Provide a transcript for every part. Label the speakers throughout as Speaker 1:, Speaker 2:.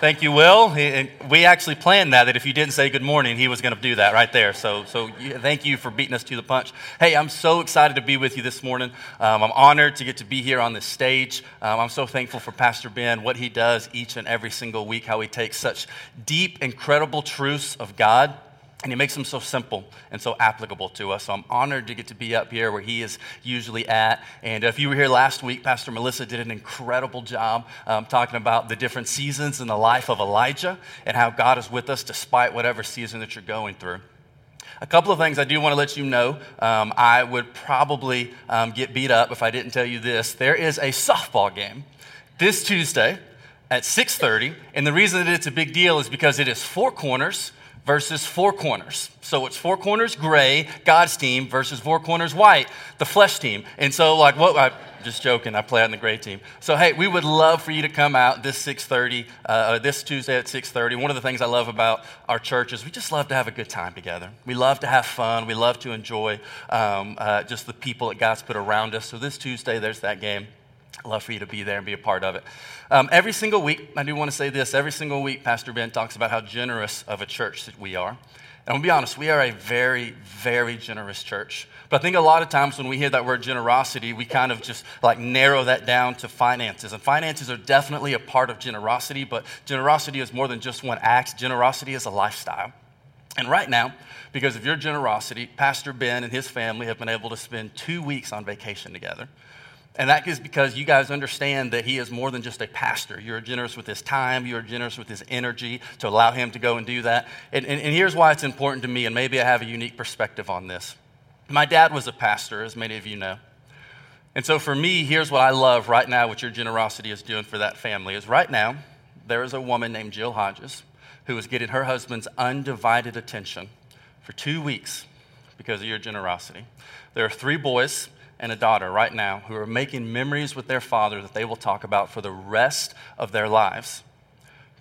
Speaker 1: Thank you, Will. We actually planned that, that if you didn't say good morning, he was going to do that right there. So, so thank you for beating us to the punch. Hey, I'm so excited to be with you this morning. Um, I'm honored to get to be here on this stage. Um, I'm so thankful for Pastor Ben, what he does each and every single week, how he takes such deep, incredible truths of God and he makes them so simple and so applicable to us. So I'm honored to get to be up here where he is usually at. And if you were here last week, Pastor Melissa did an incredible job um, talking about the different seasons in the life of Elijah and how God is with us despite whatever season that you're going through. A couple of things I do want to let you know. Um, I would probably um, get beat up if I didn't tell you this. There is a softball game this Tuesday at 6:30, and the reason that it's a big deal is because it is four corners versus Four Corners. So it's Four Corners gray, God's team, versus Four Corners white, the flesh team. And so, like, what? I, just joking. I play on the gray team. So hey, we would love for you to come out this 6:30, uh, this Tuesday at 6:30. One of the things I love about our church is we just love to have a good time together. We love to have fun. We love to enjoy um, uh, just the people that God's put around us. So this Tuesday, there's that game. I'd love for you to be there and be a part of it. Um, every single week, I do want to say this every single week, Pastor Ben talks about how generous of a church that we are. And I'll be honest, we are a very, very generous church. But I think a lot of times when we hear that word generosity, we kind of just like narrow that down to finances. And finances are definitely a part of generosity, but generosity is more than just one act, generosity is a lifestyle. And right now, because of your generosity, Pastor Ben and his family have been able to spend two weeks on vacation together. And that is because you guys understand that he is more than just a pastor. You're generous with his time, you're generous with his energy to allow him to go and do that. And, and, and, here's why it's important to me, and maybe I have a unique perspective on this. My dad was a pastor, as many of you know. And so for me, here's what I love right now, what your generosity is doing for that family is right now, there is a woman named Jill Hodges who is getting her husband's undivided attention for two weeks because of your generosity. There are three boys and a daughter right now who are making memories with their father that they will talk about for the rest of their lives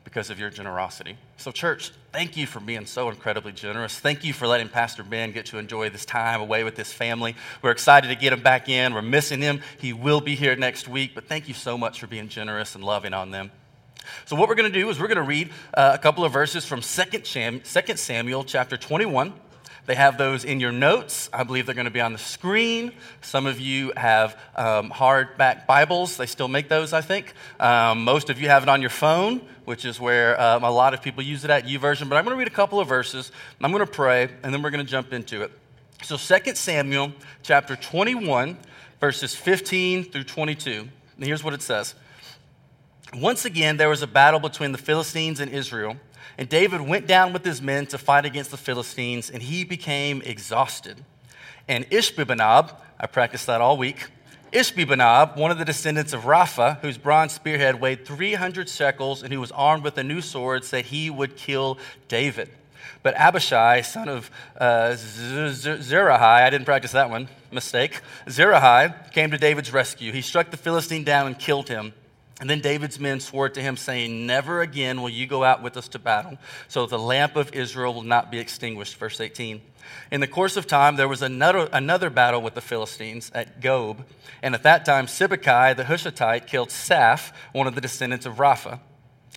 Speaker 1: because of your generosity. So, church, thank you for being so incredibly generous. Thank you for letting Pastor Ben get to enjoy this time away with his family. We're excited to get him back in. We're missing him. He will be here next week, but thank you so much for being generous and loving on them. So, what we're going to do is we're going to read uh, a couple of verses from 2 Samuel chapter 21 they have those in your notes. I believe they're going to be on the screen. Some of you have um, hardback Bibles. They still make those, I think. Um, most of you have it on your phone, which is where um, a lot of people use it at YouVersion. But I'm going to read a couple of verses. I'm going to pray, and then we're going to jump into it. So 2 Samuel chapter 21, verses 15 through 22. And here's what it says. Once again, there was a battle between the Philistines and Israel. And David went down with his men to fight against the Philistines, and he became exhausted. And Ishbi-benob, I practiced that all week, Ishbi-benob, one of the descendants of Rapha, whose bronze spearhead weighed 300 shekels and who was armed with a new sword, said he would kill David. But Abishai, son of uh, Zeruiah, I didn't practice that one, mistake, Zeruiah came to David's rescue. He struck the Philistine down and killed him. And then David's men swore to him, saying, Never again will you go out with us to battle, so the lamp of Israel will not be extinguished. Verse 18. In the course of time, there was another, another battle with the Philistines at Gob. And at that time, Sibbecai the Hushathite killed Saph, one of the descendants of Rapha.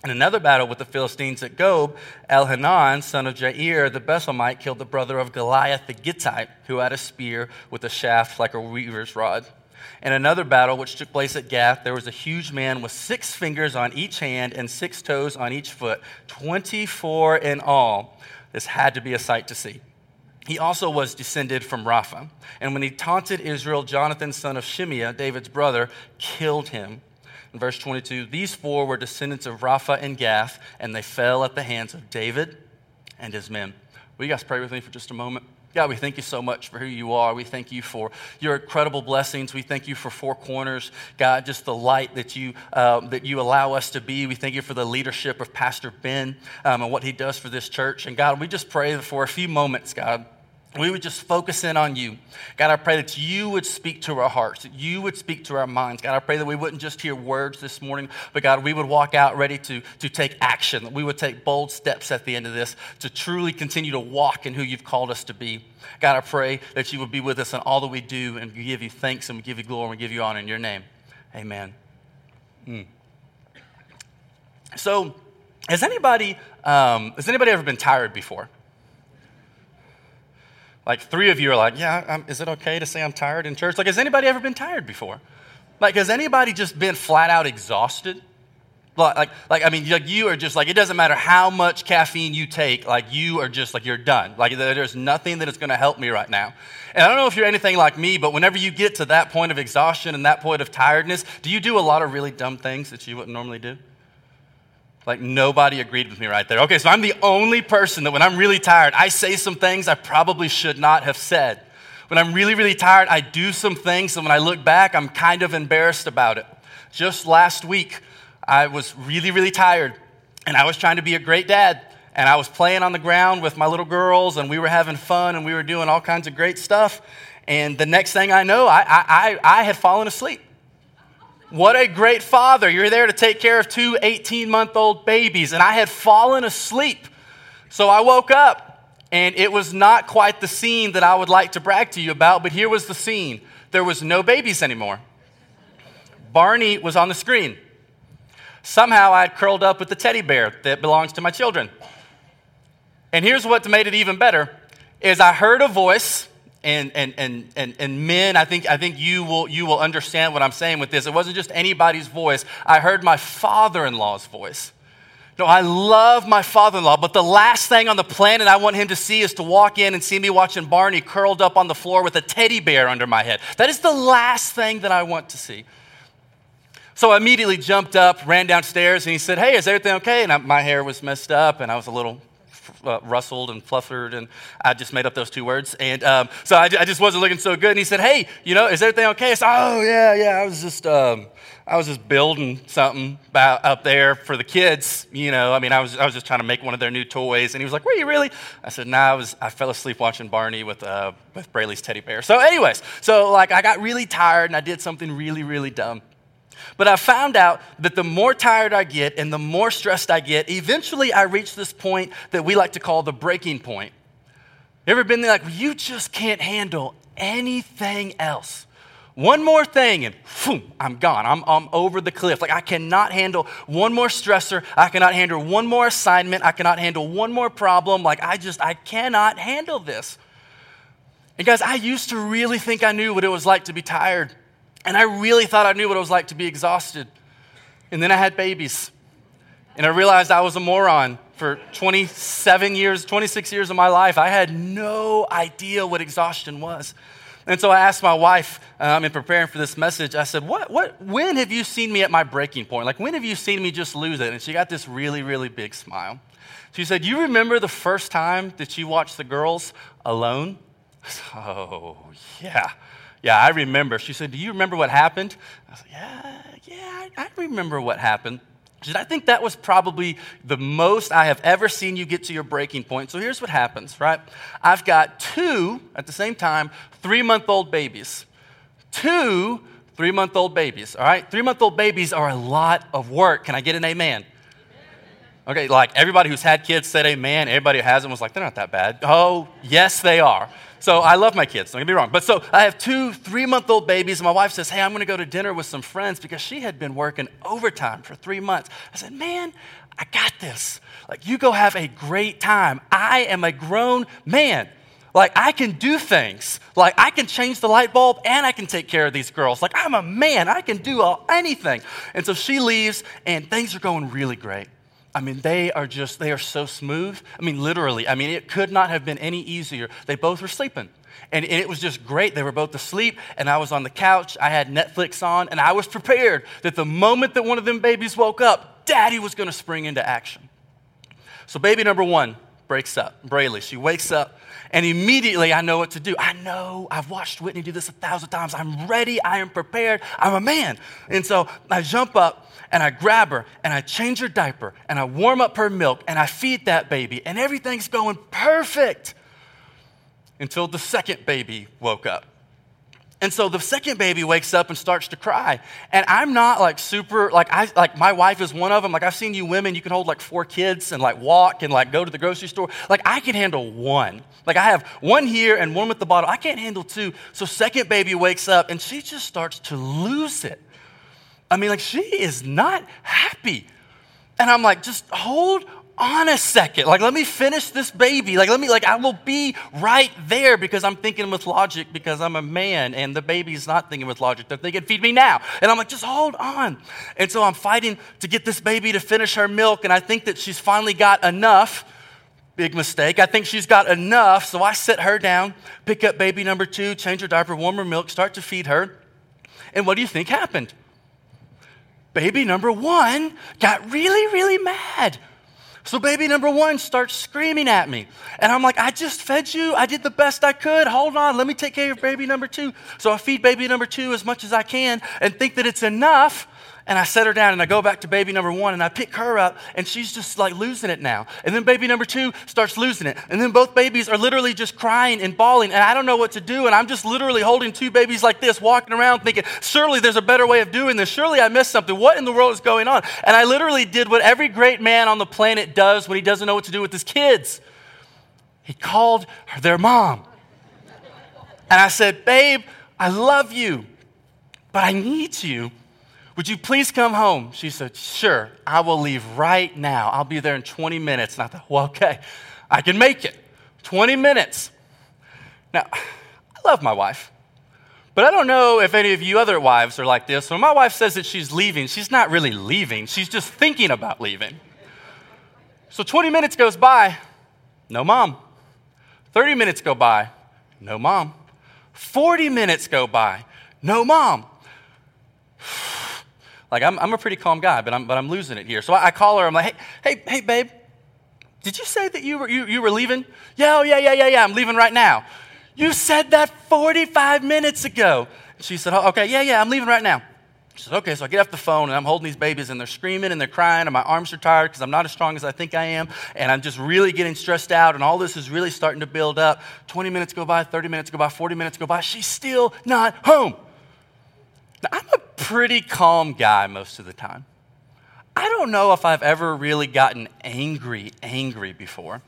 Speaker 1: In another battle with the Philistines at Gob, Elhanan, son of Jair the Bethlehemite, killed the brother of Goliath the Gittite, who had a spear with a shaft like a weaver's rod. In another battle, which took place at Gath, there was a huge man with six fingers on each hand and six toes on each foot, 24 in all. This had to be a sight to see. He also was descended from Rapha. And when he taunted Israel, Jonathan, son of Shimeah, David's brother, killed him. In verse 22, these four were descendants of Rapha and Gath, and they fell at the hands of David and his men. Will you guys pray with me for just a moment? God, we thank you so much for who you are. We thank you for your incredible blessings. We thank you for Four Corners, God, just the light that you, uh, that you allow us to be. We thank you for the leadership of Pastor Ben um, and what he does for this church. And God, we just pray for a few moments, God we would just focus in on you. God, I pray that you would speak to our hearts, that you would speak to our minds. God, I pray that we wouldn't just hear words this morning, but God, we would walk out ready to, to take action, that we would take bold steps at the end of this to truly continue to walk in who you've called us to be. God, I pray that you would be with us in all that we do and we give you thanks and we give you glory and we give you honor in your name. Amen. Mm. So, has anybody, um, has anybody ever been tired before? Like three of you are like, yeah, I'm, is it okay to say I'm tired in church? Like, has anybody ever been tired before? Like, has anybody just been flat out exhausted? Like, like, like, I mean, like you are just like, it doesn't matter how much caffeine you take, like you are just like, you're done. Like there's nothing that is going to help me right now. And I don't know if you're anything like me, but whenever you get to that point of exhaustion and that point of tiredness, do you do a lot of really dumb things that you wouldn't normally do? Like nobody agreed with me right there. Okay, so I'm the only person that when I'm really tired, I say some things I probably should not have said. When I'm really, really tired, I do some things, and when I look back, I'm kind of embarrassed about it. Just last week, I was really, really tired, and I was trying to be a great dad. And I was playing on the ground with my little girls, and we were having fun, and we were doing all kinds of great stuff. And the next thing I know, I, I, I had fallen asleep. What a great father. You're there to take care of two 18 month old babies, and I had fallen asleep. So I woke up, and it was not quite the scene that I would like to brag to you about, but here was the scene there was no babies anymore. Barney was on the screen. Somehow I had curled up with the teddy bear that belongs to my children. And here's what made it even better is I heard a voice and, and, and, and, and men, I think, I think you, will, you will understand what I'm saying with this. It wasn't just anybody's voice. I heard my father in law's voice. No, I love my father in law, but the last thing on the planet I want him to see is to walk in and see me watching Barney curled up on the floor with a teddy bear under my head. That is the last thing that I want to see. So I immediately jumped up, ran downstairs, and he said, Hey, is everything okay? And I, my hair was messed up, and I was a little uh, rustled and fluffered, and I just made up those two words. And um, so I, I, just wasn't looking so good. And he said, Hey, you know, is everything okay? I said, Oh, yeah, yeah. I was just. Um, I was just building something about up there for the kids, you know. I mean, I was, I was just trying to make one of their new toys, and he was like, "Were you really?" I said, "No, nah, I was. I fell asleep watching Barney with uh, with Braylee's teddy bear." So, anyways, so like I got really tired, and I did something really, really dumb. But I found out that the more tired I get and the more stressed I get, eventually I reach this point that we like to call the breaking point. Ever been there like, you just can't handle anything else? One more thing, and boom, I'm gone. I'm, I'm over the cliff. Like, I cannot handle one more stressor. I cannot handle one more assignment. I cannot handle one more problem. Like, I just, I cannot handle this. And guys, I used to really think I knew what it was like to be tired. And I really thought I knew what it was like to be exhausted. And then I had babies. And I realized I was a moron for 27 years, 26 years of my life. I had no idea what exhaustion was. And so I asked my wife um, in preparing for this message, I said, what, what, when have you seen me at my breaking point? Like, when have you seen me just lose it? And she got this really, really big smile. She said, You remember the first time that you watched the girls alone? Oh, yeah. Yeah, I remember. She said, Do you remember what happened? I said, Yeah, yeah, I, remember what happened. She said, I think that was probably the most I have ever seen you get to your breaking point. So here's what happens, right? I've got two, at the same time, three month old babies. Two three month old babies, all right? Three month old babies are a lot of work. Can I get an amen? Okay, like everybody who's had kids said amen. Everybody who hasn't was like, they're not that bad. Oh, yes, they are. So I love my kids, don't get me wrong. But so I have two three month old babies, and my wife says, Hey, I'm gonna go to dinner with some friends because she had been working overtime for three months. I said, Man, I got this. Like, you go have a great time. I am a grown man. Like, I can do things. Like, I can change the light bulb and I can take care of these girls. Like, I'm a man. I can do anything. And so she leaves, and things are going really great. I mean, they are just, they are so smooth. I mean, literally, I mean, it could not have been any easier. They both were sleeping. And, and, it was just great. They were both asleep, and I was on the couch. I had Netflix on, and I was prepared that the moment that one of them babies woke up, daddy was going to spring into action. So, baby number one breaks up. Braylee, she wakes up, and immediately I know what to do. I know I've watched Whitney do this a thousand times. I'm ready. I am prepared. I'm a man. And so I jump up, and I grab her and I change her diaper and I warm up her milk and I feed that baby and everything's going perfect until the second baby woke up. And so the second baby wakes up and starts to cry. And I'm not like super, like, I, like my wife is one of them. Like, I've seen you women, you can hold like four kids and like walk and like go to the grocery store. Like, I can handle one. Like, I have one here and one with the bottle. I can't handle two. So, second baby wakes up and she just starts to lose it. I mean, like, she is not happy. And I'm like, just hold on a second. Like, let me finish this baby. Like, let me, like, I will be right there because I'm thinking with logic because I'm a man and the baby's not thinking with logic. They're thinking, feed me now. And I'm like, just hold on. And so I'm fighting to get this baby to finish her milk. And I think that she's finally got enough. Big mistake. I think she's got enough. So I sit her down, pick up baby number two, change her diaper, warm her milk, start to feed her. And what do you think happened? Baby number one got really, really mad. So baby number one starts screaming at me. And I'm like, I just fed you. I did the best I could. Hold on. Let me take care of baby number two. So I feed baby number two as much as I can and think that it's enough and I set her down and I go back to baby number one and I pick her up and she's just like losing it now. And then baby number two starts losing it. And then both babies are literally just crying and bawling and I don't know what to do. And I'm just literally holding two babies like this, walking around thinking, surely there's a better way of doing this. Surely I missed something. What in the world is going on? And I literally did what every great man on the planet does when he doesn't know what to do with his kids. He called their mom. And I said, babe, I love you, but I need you would you please come home? She said, Sure, I will leave right now. I'll be there in 20 minutes. And I thought, Well, okay, I can make it. 20 minutes. Now, I love my wife, but I don't know if any of you other wives are like this. When my wife says that she's leaving, she's not really leaving, she's just thinking about leaving. So 20 minutes goes by, no mom. 30 minutes go by, no mom. 40 minutes go by, no mom. Like, I'm, I'm a pretty calm guy, but I'm, but I'm losing it here. So I, I call her. I'm like, hey, hey, hey, babe, did you say that you were, you, you were leaving? Yeah, oh, yeah, yeah, yeah, yeah, I'm leaving right now. You said that 45 minutes ago. She said, oh, okay, yeah, yeah, I'm leaving right now. She said, okay, so I get off the phone and I'm holding these babies and they're screaming and they're crying and my arms are tired because I'm not as strong as I think I am and I'm just really getting stressed out and all this is really starting to build up. 20 minutes go by, 30 minutes go by, 40 minutes go by. She's still not home. Now, I'm a pretty calm guy most of the time. I don't know if I've ever really gotten angry, angry before.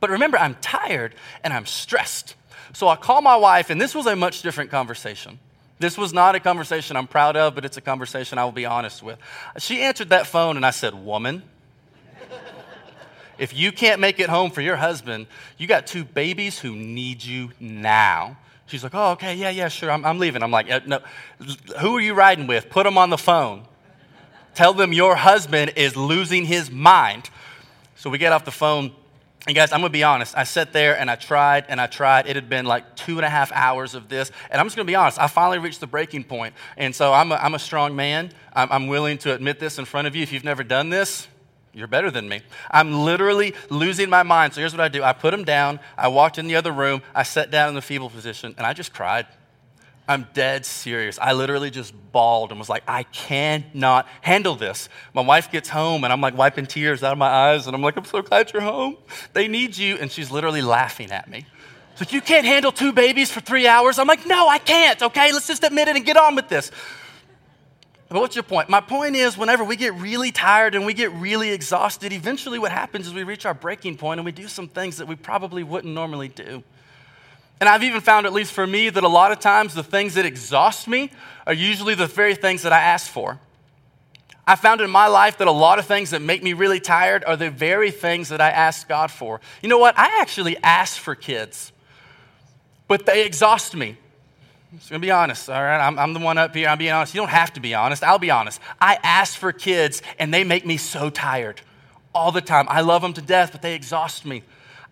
Speaker 1: But remember, I'm tired and I'm stressed. So I call my wife, and this was a much different conversation. This was not a conversation I'm proud of, but it's a conversation I will be honest with. She answered that phone, and I said, Woman, if you can't make it home for your husband, you got two babies who need you now. She's like, oh, okay, yeah, yeah, sure, I'm, I'm leaving. I'm like, no, who are you riding with? Put them on the phone. Tell them your husband is losing his mind. So we get off the phone. And guys, I'm gonna be honest. I sat there and I tried and I tried. It had been like two and a half hours of this. And I'm just gonna be honest. I finally reached the breaking point. And so I'm a, I'm a strong man. I'm, I'm willing to admit this in front of you. If you've never done this, you're better than me. I'm literally losing my mind. So here's what I do I put him down. I walked in the other room. I sat down in the feeble position, and I just cried. I'm dead serious. I literally just bawled and was like, I cannot handle this. My wife gets home and I'm like wiping tears out of my eyes and I'm like, I'm so glad you're home. They need you. And she's literally laughing at me. She's like, You can't handle two babies for three hours. I'm like, No, I can't. Okay, let's just admit it and get on with this. But what's your point? My point is, whenever we get really tired and we get really exhausted, eventually what happens is we reach our breaking point and we do some things that we probably wouldn't normally do. And I've even found, at least for me, that a lot of times the things that exhaust me are usually the very things that I ask for. I found in my life that a lot of things that make me really tired are the very things that I ask God for. You know what? I actually ask for kids, but they exhaust me. Just gonna be honest, all right? I'm, I'm the one up here. I'm being honest. You don't have to be honest. I'll be honest. I ask for kids, and they make me so tired all the time. I love them to death, but they exhaust me.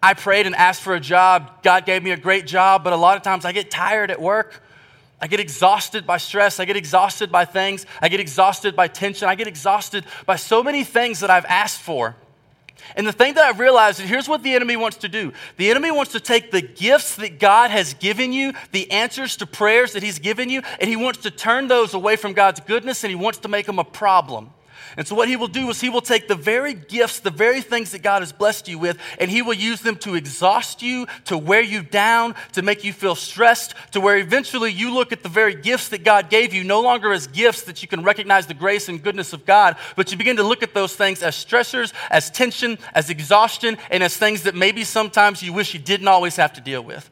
Speaker 1: I prayed and asked for a job. God gave me a great job, but a lot of times I get tired at work. I get exhausted by stress. I get exhausted by things. I get exhausted by tension. I get exhausted by so many things that I've asked for. And the thing that I've realized is here's what the enemy wants to do the enemy wants to take the gifts that God has given you, the answers to prayers that He's given you, and He wants to turn those away from God's goodness and He wants to make them a problem. And so, what he will do is he will take the very gifts, the very things that God has blessed you with, and he will use them to exhaust you, to wear you down, to make you feel stressed, to where eventually you look at the very gifts that God gave you no longer as gifts that you can recognize the grace and goodness of God, but you begin to look at those things as stressors, as tension, as exhaustion, and as things that maybe sometimes you wish you didn't always have to deal with.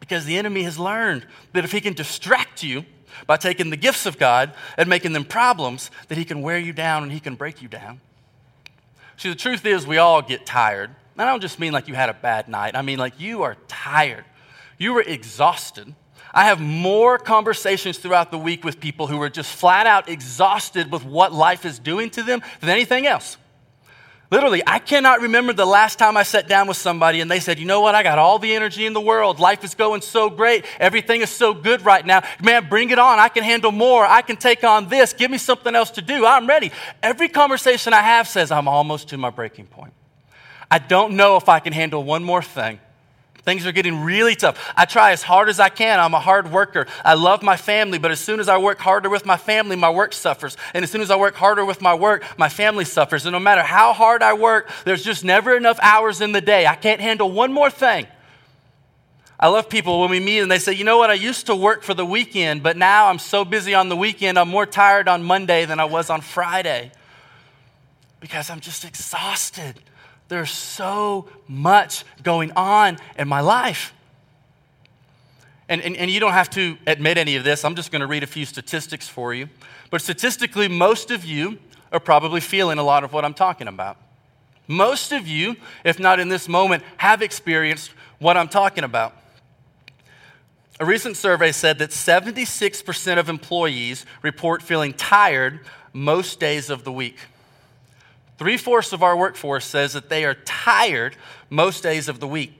Speaker 1: Because the enemy has learned that if he can distract you, by taking the gifts of God and making them problems that He can wear you down and He can break you down. See, the truth is, we all get tired. And I don't just mean like you had a bad night, I mean like you are tired. You were exhausted. I have more conversations throughout the week with people who are just flat out exhausted with what life is doing to them than anything else. Literally, I cannot remember the last time I sat down with somebody and they said, You know what? I got all the energy in the world. Life is going so great. Everything is so good right now. Man, bring it on. I can handle more. I can take on this. Give me something else to do. I'm ready. Every conversation I have says, I'm almost to my breaking point. I don't know if I can handle one more thing. Things are getting really tough. I try as hard as I can. I'm a hard worker. I love my family, but as soon as I work harder with my family, my work suffers. And as soon as I work harder with my work, my family suffers. And no matter how hard I work, there's just never enough hours in the day. I can't handle one more thing. I love people when we meet and they say, you know what, I used to work for the weekend, but now I'm so busy on the weekend, I'm more tired on Monday than I was on Friday because I'm just exhausted. There's so much going on in my life. And, and, and, you don't have to admit any of this. I'm just going to read a few statistics for you. But statistically, most of you are probably feeling a lot of what I'm talking about. Most of you, if not in this moment, have experienced what I'm talking about. A recent survey said that 76% of employees report feeling tired most days of the week. Three fourths of our workforce says that they are tired most days of the week.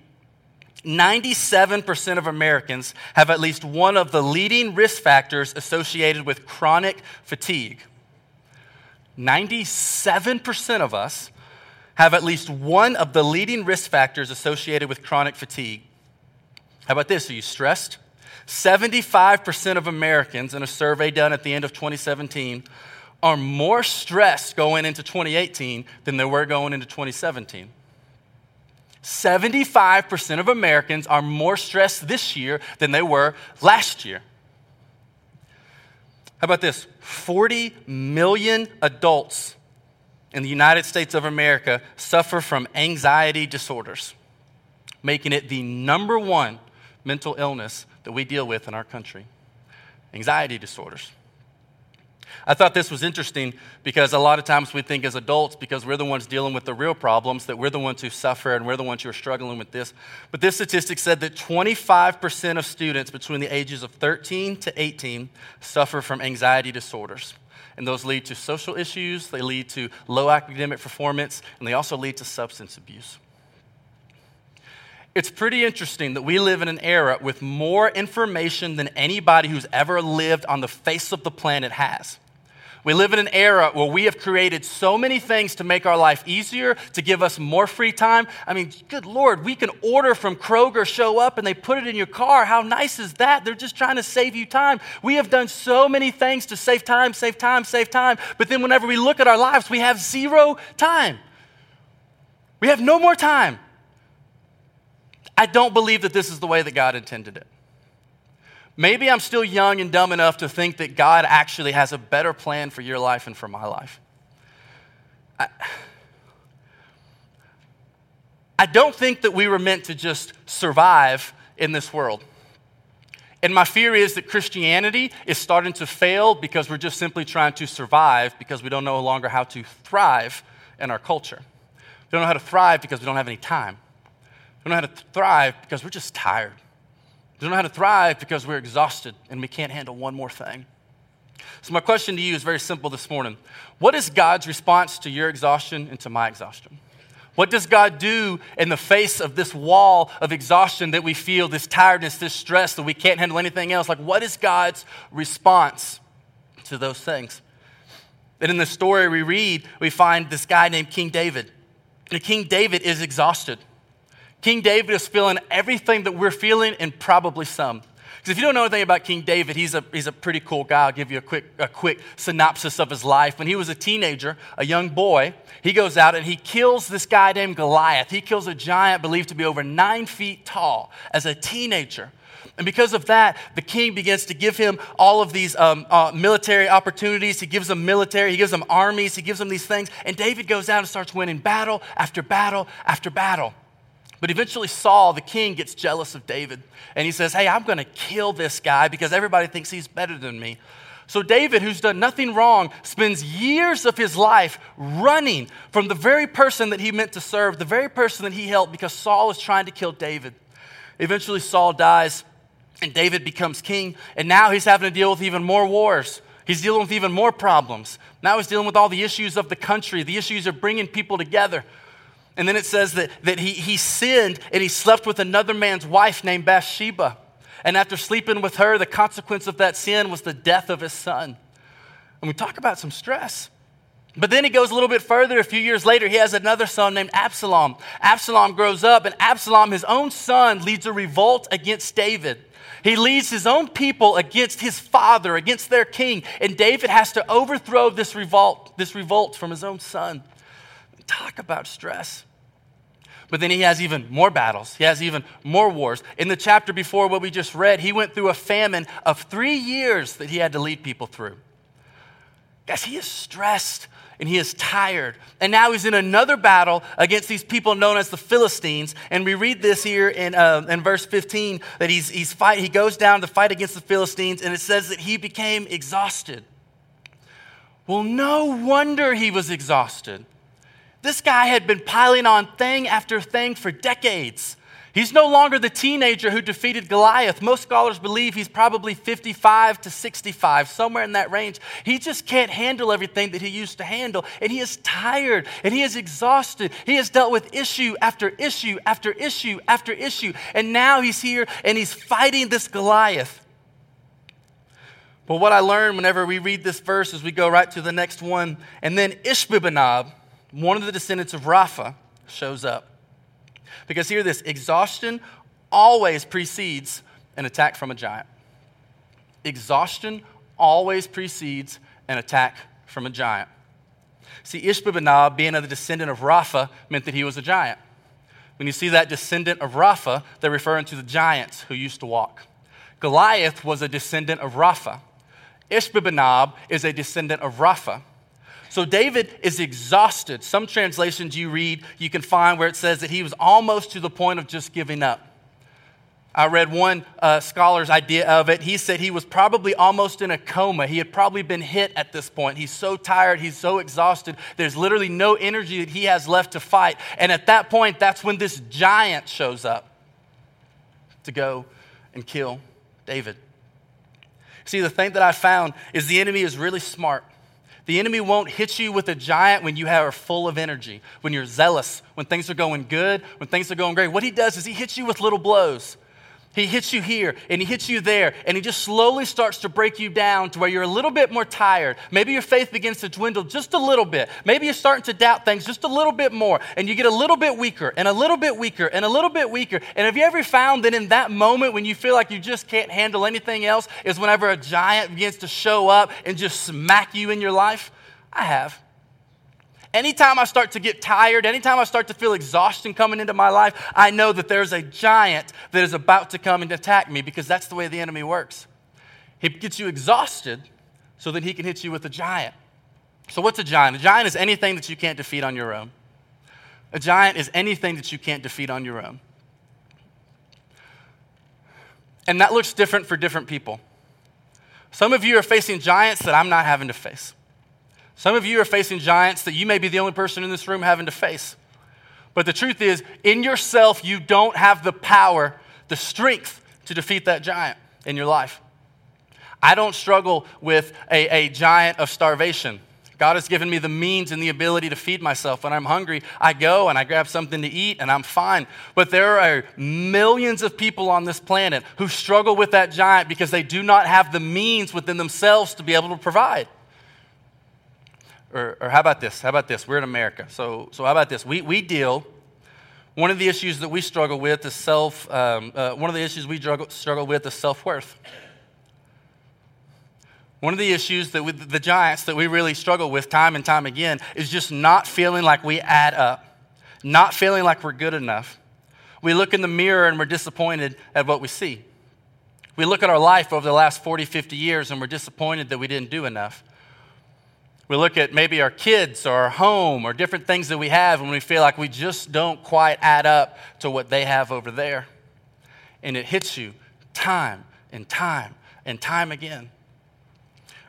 Speaker 1: 97% of Americans have at least one of the leading risk factors associated with chronic fatigue. 97% of us have at least one of the leading risk factors associated with chronic fatigue. How about this? Are you stressed? 75% of Americans in a survey done at the end of 2017 are more stressed going into 2018 than they were going into 2017. 75% of Americans are more stressed this year than they were last year. How about this? 40 million adults in the United States of America suffer from anxiety disorders, making it the number one mental illness that we deal with in our country. Anxiety disorders. I thought this was interesting because a lot of times we think as adults, because we're the ones dealing with the real problems, that we're the ones who suffer and we're the ones who are struggling with this. But this statistic said that 25% of students between the ages of 13 to 18 suffer from anxiety disorders. And those lead to social issues, they lead to low academic performance, and they also lead to substance abuse. It's pretty interesting that we live in an era with more information than anybody who's ever lived on the face of the planet has. We live in an era where we have created so many things to make our life easier, to give us more free time. I mean, good Lord, we can order from Kroger, show up, and they put it in your car. How nice is that? They're just trying to save you time. We have done so many things to save time, save time, save time. But then whenever we look at our lives, we have zero time. We have no more time. I don't believe that this is the way that God intended it. Maybe I'm still young and dumb enough to think that God actually has a better plan for your life and for my life. I, I don't think that we were meant to just survive in this world. And my fear is that Christianity is starting to fail because we're just simply trying to survive because we don't know longer how to thrive in our culture. We don't know how to thrive because we don't have any time. We don't know how to thrive because we're just tired. We don't know how to thrive because we're exhausted and we can't handle one more thing. So, my question to you is very simple this morning What is God's response to your exhaustion and to my exhaustion? What does God do in the face of this wall of exhaustion that we feel, this tiredness, this stress that we can't handle anything else? Like, what is God's response to those things? And in the story we read, we find this guy named King David. And King David is exhausted. King David is feeling everything that we're feeling and probably some. Because if you don't know anything about King David, he's a, he's a pretty cool guy. I'll give you a quick, a quick synopsis of his life. When he was a teenager, a young boy, he goes out and he kills this guy named Goliath. He kills a giant believed to be over nine feet tall as a teenager. And because of that, the king begins to give him all of these um, uh, military opportunities. He gives him military, he gives them armies, he gives him these things. And David goes out and starts winning battle after battle after battle. But eventually, Saul, the king, gets jealous of David. And he says, Hey, I'm going to kill this guy because everybody thinks he's better than me. So, David, who's done nothing wrong, spends years of his life running from the very person that he meant to serve, the very person that he helped, because Saul is trying to kill David. Eventually, Saul dies, and David becomes king, and now he's having to deal with even more wars. He's dealing with even more problems. Now he's dealing with all the issues of the country, the issues of bringing people together. And then it says that, that he, he sinned and he slept with another man's wife named Bathsheba. And after sleeping with her, the consequence of that sin was the death of his son. And we talk about some stress. But then he goes a little bit further. A few years later, he has another son named Absalom. Absalom grows up, and Absalom, his own son, leads a revolt against David. He leads his own people against his father, against their king. And David has to overthrow this revolt, this revolt from his own son. Talk about stress. But then he has even more battles. He has even more wars. In the chapter before what we just read, he went through a famine of three years that he had to lead people through. Guys, he is stressed and he is tired. And now he's in another battle against these people known as the Philistines. And we read this here in, uh, in verse 15 that he's, he's fight, he goes down to fight against the Philistines, and it says that he became exhausted. Well, no wonder he was exhausted. This guy had been piling on thing after thing for decades. He's no longer the teenager who defeated Goliath. Most scholars believe he's probably 55 to 65, somewhere in that range. He just can't handle everything that he used to handle, and he is tired and he is exhausted. He has dealt with issue after issue after issue after issue, and now he's here and he's fighting this Goliath. But what I learned whenever we read this verse is we go right to the next one, and then Ishbi-benob, one of the descendants of Rapha, shows up. Because hear this exhaustion always precedes an attack from a giant. Exhaustion always precedes an attack from a giant. See, Ishbi-benob, being a descendant of Rapha, meant that he was a giant. When you see that descendant of Rapha, they're referring to the giants who used to walk. Goliath was a descendant of Rapha. Ishbi-benob is a descendant of Rapha. So David is exhausted. Some translations you read, you can find where it says that he was almost to the point of just giving up. I read one uh, scholar's idea of it. He said he was probably almost in a coma. He had probably been hit at this point. He's so tired, he's so exhausted. There's literally no energy that he has left to fight. And at that point, that's when this giant shows up to go and kill David. See, the thing that I found is the enemy is really smart. The enemy won't hit you with a giant when you are full of energy, when you're zealous, when things are going good, when things are going great. What he does is he hits you with little blows. He hits you here and he hits you there, and he just slowly starts to break you down to where you're a little bit more tired. Maybe your faith begins to dwindle just a little bit. Maybe you're starting to doubt things just a little bit more, and you get a little bit weaker and a little bit weaker and a little bit weaker. And have you ever found that in that moment when you feel like you just can't handle anything else, is whenever a giant begins to show up and just smack you in your life? I have. Anytime I start to get tired, anytime I start to feel exhaustion coming into my life, I know that there's a giant that is about to come and attack me because that's the way the enemy works. He gets you exhausted so that he can hit you with a giant. So, what's a giant? A giant is anything that you can't defeat on your own. A giant is anything that you can't defeat on your own. And that looks different for different people. Some of you are facing giants that I'm not having to face. Some of you are facing giants that you may be the only person in this room having to face. But the truth is, in yourself, you don't have the power, the strength to defeat that giant in your life. I don't struggle with a, a giant of starvation. God has given me the means and the ability to feed myself. When I'm hungry, I go and I grab something to eat and I'm fine. But there are millions of people on this planet who struggle with that giant because they do not have the means within themselves to be able to provide or, or how about this? How about this? We're in America. So, so how about this? We, we deal, one of the issues that we struggle with is self, um, uh, one of the issues we struggle, struggle with is self worth. One of the issues that with the giants that we really struggle with time and time again is just not feeling like we add up, not feeling like we're good enough. We look in the mirror and we're disappointed at what we see. We look at our life over the last 40, 50 years and we're disappointed that we didn't do enough. We look at maybe our kids or our home or different things that we have and we feel like we just don't quite add up to what they have over there. And it hits you time and time and time again.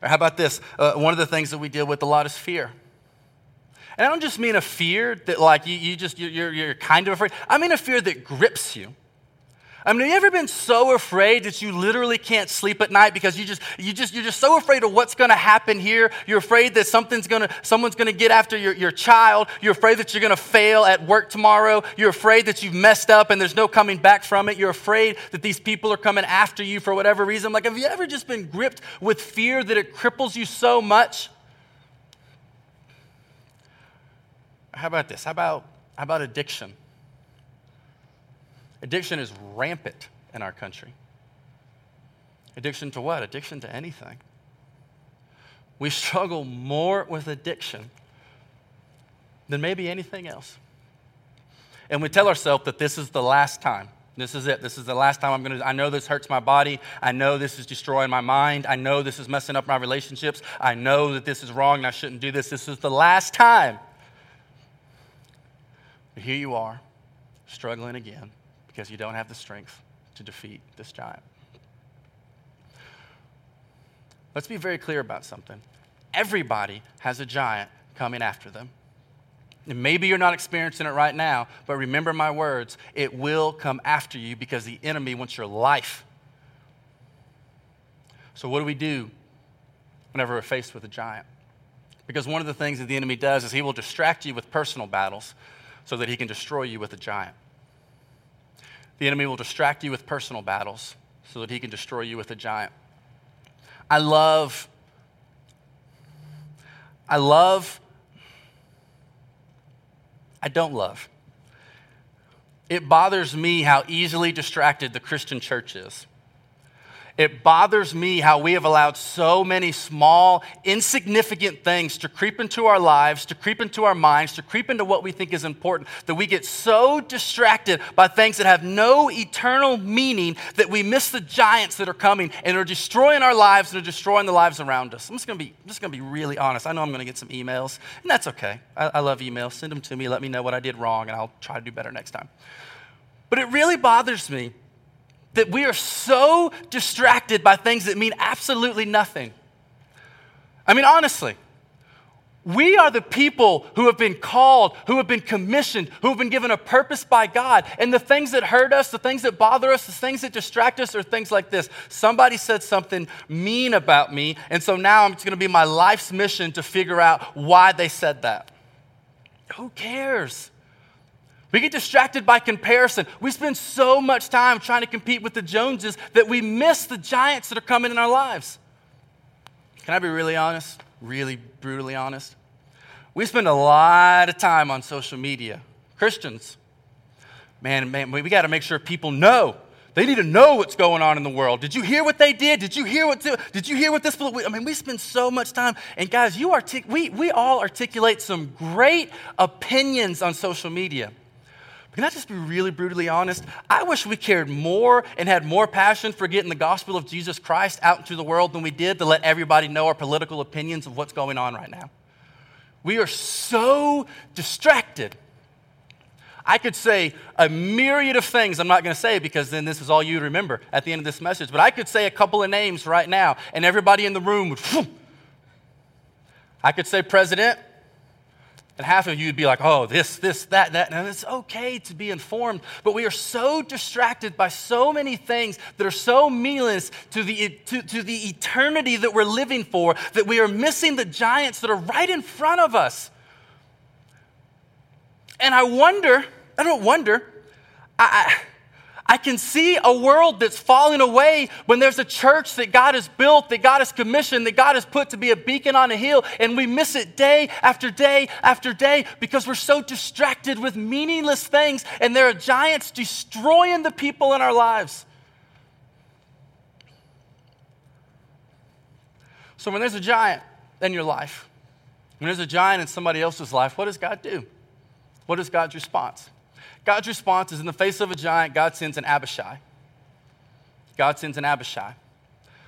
Speaker 1: Or how about this? Uh, one of the things that we deal with a lot is fear. And I don't just mean a fear that, like, you, you just, you're, you're kind of afraid. I mean a fear that grips you. I mean, have you ever been so afraid that you literally can't sleep at night because you just, you just, you're just so afraid of what's going to happen here? You're afraid that something's to, someone's going to get after your, your child. You're afraid that you're going to fail at work tomorrow. You're afraid that you've messed up and there's no coming back from it. You're afraid that these people are coming after you for whatever reason. Like, have you ever just been gripped with fear that it cripples you so much? How about this? How about, how about addiction? Addiction is rampant in our country. Addiction to what? Addiction to anything. We struggle more with addiction than maybe anything else. And we tell ourselves that this is the last time. This is it. This is the last time I'm going to. I know this hurts my body. I know this is destroying my mind. I know this is messing up my relationships. I know that this is wrong and I shouldn't do this. This is the last time. But here you are, struggling again because you don't have the strength to defeat this giant. Let's be very clear about something. Everybody has a giant coming after them. And maybe you're not experiencing it right now, but remember my words it will come after you because the enemy wants your life. So, what do we do whenever we're faced with a giant? Because one of the things that the enemy does is he will distract you with personal battles so that he can destroy you with a giant. The enemy will distract you with personal battles so that he can destroy you with a giant. I love, I love, I don't love. It bothers me how easily distracted the Christian church is. It bothers me how we have allowed so many small, insignificant things to creep into our lives, to creep into our minds, to creep into what we think is important, that we get so distracted by things that have no eternal meaning that we miss the giants that are coming and are destroying our lives and are destroying the lives around us. I'm just gonna be, just gonna be really honest. I know I'm gonna get some emails, and that's okay. I, I love emails. Send them to me, let me know what I did wrong, and I'll try to do better next time. But it really bothers me that we are so distracted by things that mean absolutely nothing. I mean, honestly, we are the people who have been called, who have been commissioned, who have been given a purpose by God. And the things that hurt us, the things that bother us, the things that distract us are things like this. Somebody said something mean about me, and so now it's going to be my life's mission to figure out why they said that. Who cares? We get distracted by comparison. We spend so much time trying to compete with the Joneses that we miss the giants that are coming in our lives. Can I be really honest? Really brutally honest? We spend a lot of time on social media. Christians, man, man, we got to make sure people know. They need to know what's going on in the world. Did you hear what they did? Did you hear what? Did you hear what this? I mean, we spend so much time. And guys, you artic- we we all articulate some great opinions on social media. Can I just be really brutally honest? I wish we cared more and had more passion for getting the gospel of Jesus Christ out into the world than we did to let everybody know our political opinions of what's going on right now. We are so distracted. I could say a myriad of things I'm not going to say because then this is all you remember at the end of this message. But I could say a couple of names right now, and everybody in the room would. I could say president, and half of you would be like, oh, this, this, that, that. And it's okay to be informed, but we are so distracted by so many things that are so meaningless to the, to, to the eternity that we're living for that we are missing the giants that are right in front of us. And I wonder, I don't wonder, I, I I can see a world that's falling away when there's a church that God has built, that God has commissioned, that God has put to be a beacon on a hill, and we miss it day after day after day because we're so distracted with meaningless things, and there are giants destroying the people in our lives. So, when there's a giant in your life, when there's a giant in somebody else's life, what does God do? What is God's response? God's response is in the face of a giant, God sends an Abishai. God sends an Abishai.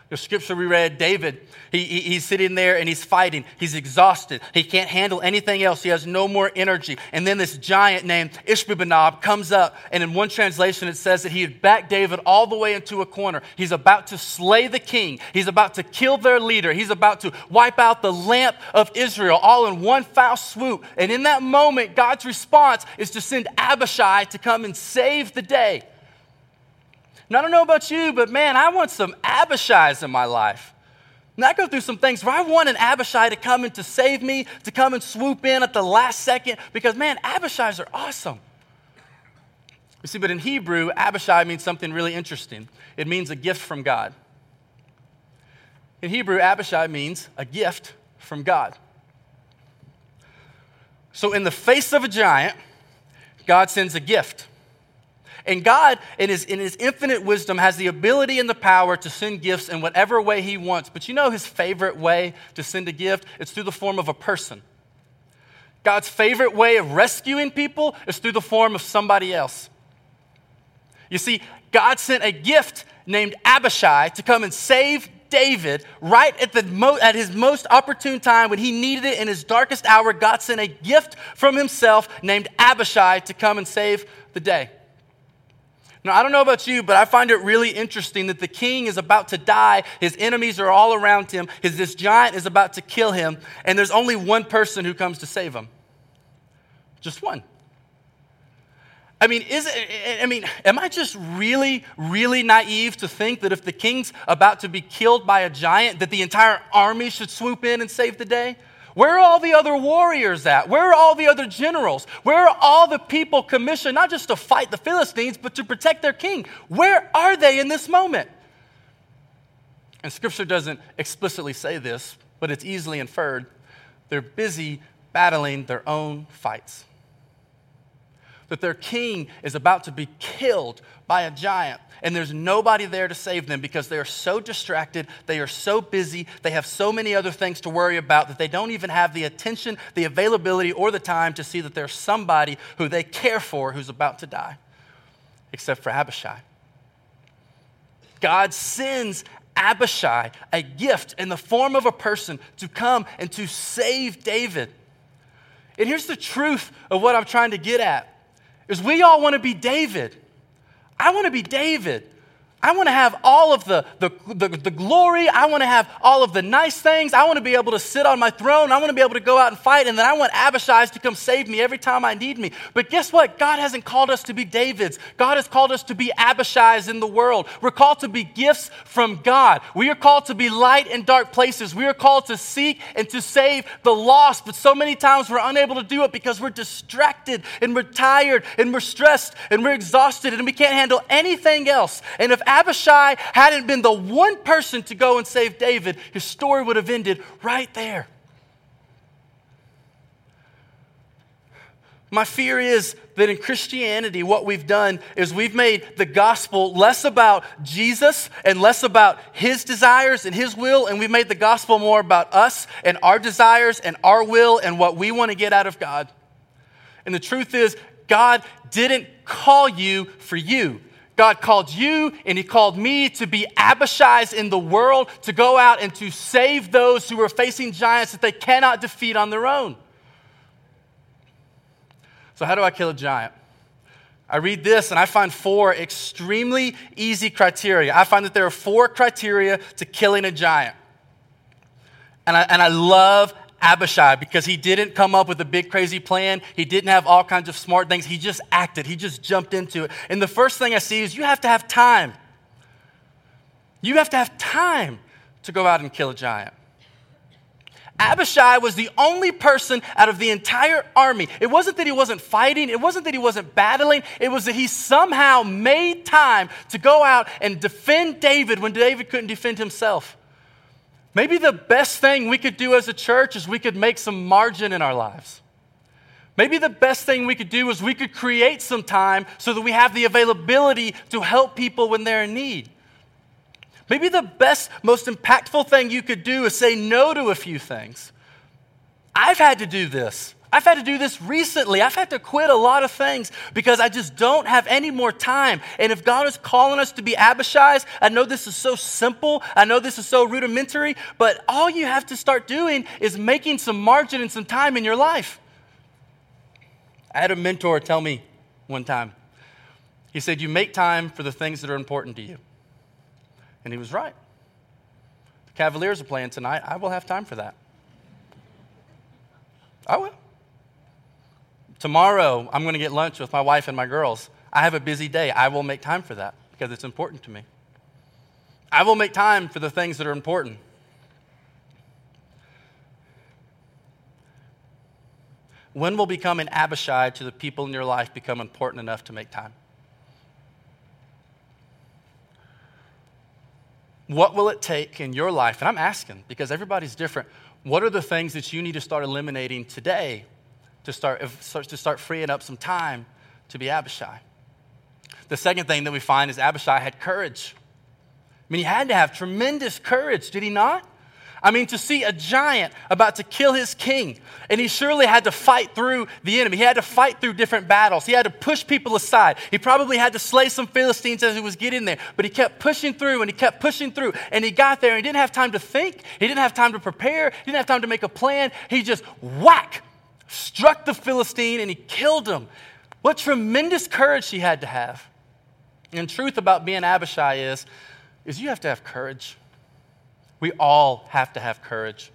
Speaker 1: The scripture we read, David, he, he, he's sitting there and he's fighting. He's exhausted. He can't handle anything else. He has no more energy. And then this giant named Ishbi-benob comes up, and in one translation it says that he had backed David all the way into a corner. He's about to slay the king. He's about to kill their leader. He's about to wipe out the lamp of Israel all in one foul swoop. And in that moment, God's response is to send Abishai to come and save the day. Now, I don't know about you, but man, I want some Abishais in my life. And I go through some things where I want an Abishai to come and to save me, to come and swoop in at the last second, because man, Abishais are awesome. You see, but in Hebrew, Abishai means something really interesting. It means a gift from God. In Hebrew, Abishai means a gift from God. So, in the face of a giant, God sends a gift. And God, in his, in his infinite wisdom, has the ability and the power to send gifts in whatever way he wants. But you know his favorite way to send a gift? It's through the form of a person. God's favorite way of rescuing people is through the form of somebody else. You see, God sent a gift named Abishai to come and save David right at, the mo- at his most opportune time when he needed it in his darkest hour. God sent a gift from himself named Abishai to come and save the day. Now, I don't know about you, but I find it really interesting that the king is about to die. His enemies are all around him. His, this giant is about to kill him, and there's only one person who comes to save him. Just one. I mean, is it, I mean, am I just really, really naive to think that if the king's about to be killed by a giant, that the entire army should swoop in and save the day? Where are all the other warriors at? Where are all the other generals? Where are all the people commissioned not just to fight the Philistines, but to protect their king? Where are they in this moment? And scripture doesn't explicitly say this, but it's easily inferred. They're busy battling their own fights. That their king is about to be killed by a giant and there's nobody there to save them because they are so distracted, they are so busy, they have so many other things to worry about that they don't even have the attention, the availability, or the time to see that there's somebody who they care for who's about to die, except for Abishai. God sends Abishai a gift in the form of a person to come and to save David. And here's the truth of what I'm trying to get at is we all want to be David. I want to be David. I want to have all of the, the, the, the, glory. I want to have all of the nice things. I want to be able to sit on my throne. I want to be able to go out and fight. And then I want Abishai to come save me every time I need me. But guess what? God hasn't called us to be Davids. God has called us to be Abishais in the world. We're called to be gifts from God. We are called to be light in dark places. We are called to seek and to save the lost. But so many times we're unable to do it because we're distracted and we're tired and we're stressed and we're exhausted and we can't handle anything else. And if Abishai hadn't been the one person to go and save David, his story would have ended right there. My fear is that in Christianity, what we've done is we've made the gospel less about Jesus and less about his desires and his will, and we've made the gospel more about us and our desires and our will and what we want to get out of God. And the truth is, God didn't call you for you. God called you and He called me to be Abishais in the world, to go out and to save those who are facing giants that they cannot defeat on their own. So, how do I kill a giant? I read this and I find four extremely easy criteria. I find that there are four criteria to killing a giant. And I, and I love Abishai because he didn't come up with a big crazy plan. He didn't have all kinds of smart things. He just acted, he just jumped into it. And the first thing I see is you have to have time. You have to have time to go out and kill a giant. Abishai was the only person out of the entire army. It wasn't that he wasn't fighting, it wasn't that he wasn't battling, it was that he somehow made time to go out and defend David when David couldn't defend himself. Maybe the best thing we could do as a church is we could make some margin in our lives. Maybe the best thing we could do is we could create some time so that we have the availability to help people when they're in need. Maybe the best, most impactful thing you could do is say no to a few things. I've had to do this. I've had to do this recently. I've had to quit a lot of things because I just don't have any more time. And if God is calling us to be Abishai's, I know this is so simple. I know this is so rudimentary, but all you have to start doing is making some margin and some time in your life. I had a mentor tell me one time, he said, You make time for the things that are important to you. And he was right. The Cavaliers are playing tonight. I will have time for that. I will. Tomorrow, I'm going to get lunch with my wife and my girls. I have a busy day. I will make time for that because it's important to me. I will make time for the things that are important. When will becoming Abishai to the people in your life become important enough to make time? What will it take in your life? And I'm asking because everybody's different. What are the things that you need to start eliminating today to start, to start freeing up some time to be Abishai. The second thing that we find is Abishai had courage. I mean, he had to have tremendous courage, did he not? I mean, to see a giant about to kill his king, and he surely had to fight through the enemy. He had to fight through different battles. He had to push people aside. He probably had to slay some Philistines as he was getting there, but he kept pushing through and he kept pushing through. And he got there and he didn't have time to think, he didn't have time to prepare, he didn't have time to make a plan. He just whack, struck the Philistine and he killed him. What tremendous courage he had to have. And truth about being Abishai is, is you have to have courage. We all have to have courage.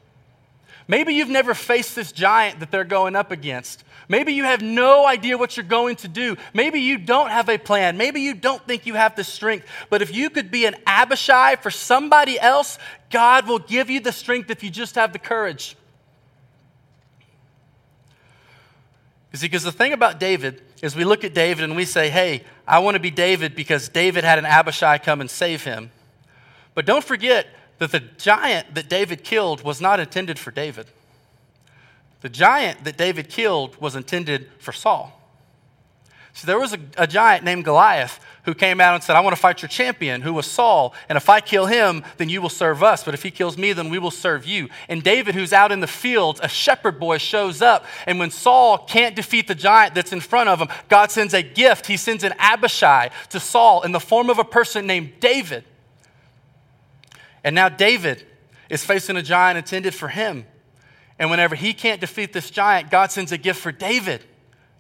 Speaker 1: Maybe you've never faced this giant that they're going up against. Maybe you have no idea what you're going to do. Maybe you don't have a plan. Maybe you don't think you have the strength. But if you could be an Abishai for somebody else, God will give you the strength if you just have the courage. You see, because the thing about David is we look at David and we say, hey, I want to be David because David had an Abishai come and save him. But don't forget that the giant that David killed was not intended for David. The giant that David killed was intended for Saul. So there was a, a, giant named Goliath who came out and said, I want to fight your champion, who was Saul. And if I kill him, then you will serve us. But if he kills me, then we will serve you. And David, who's out in the fields, a shepherd boy, shows up. And when Saul can't defeat the giant that's in front of him, God sends a gift. He sends an Abishai to Saul in the form of a person named David. And now David is facing a giant intended for him. And whenever he can't defeat this giant, God sends a gift for David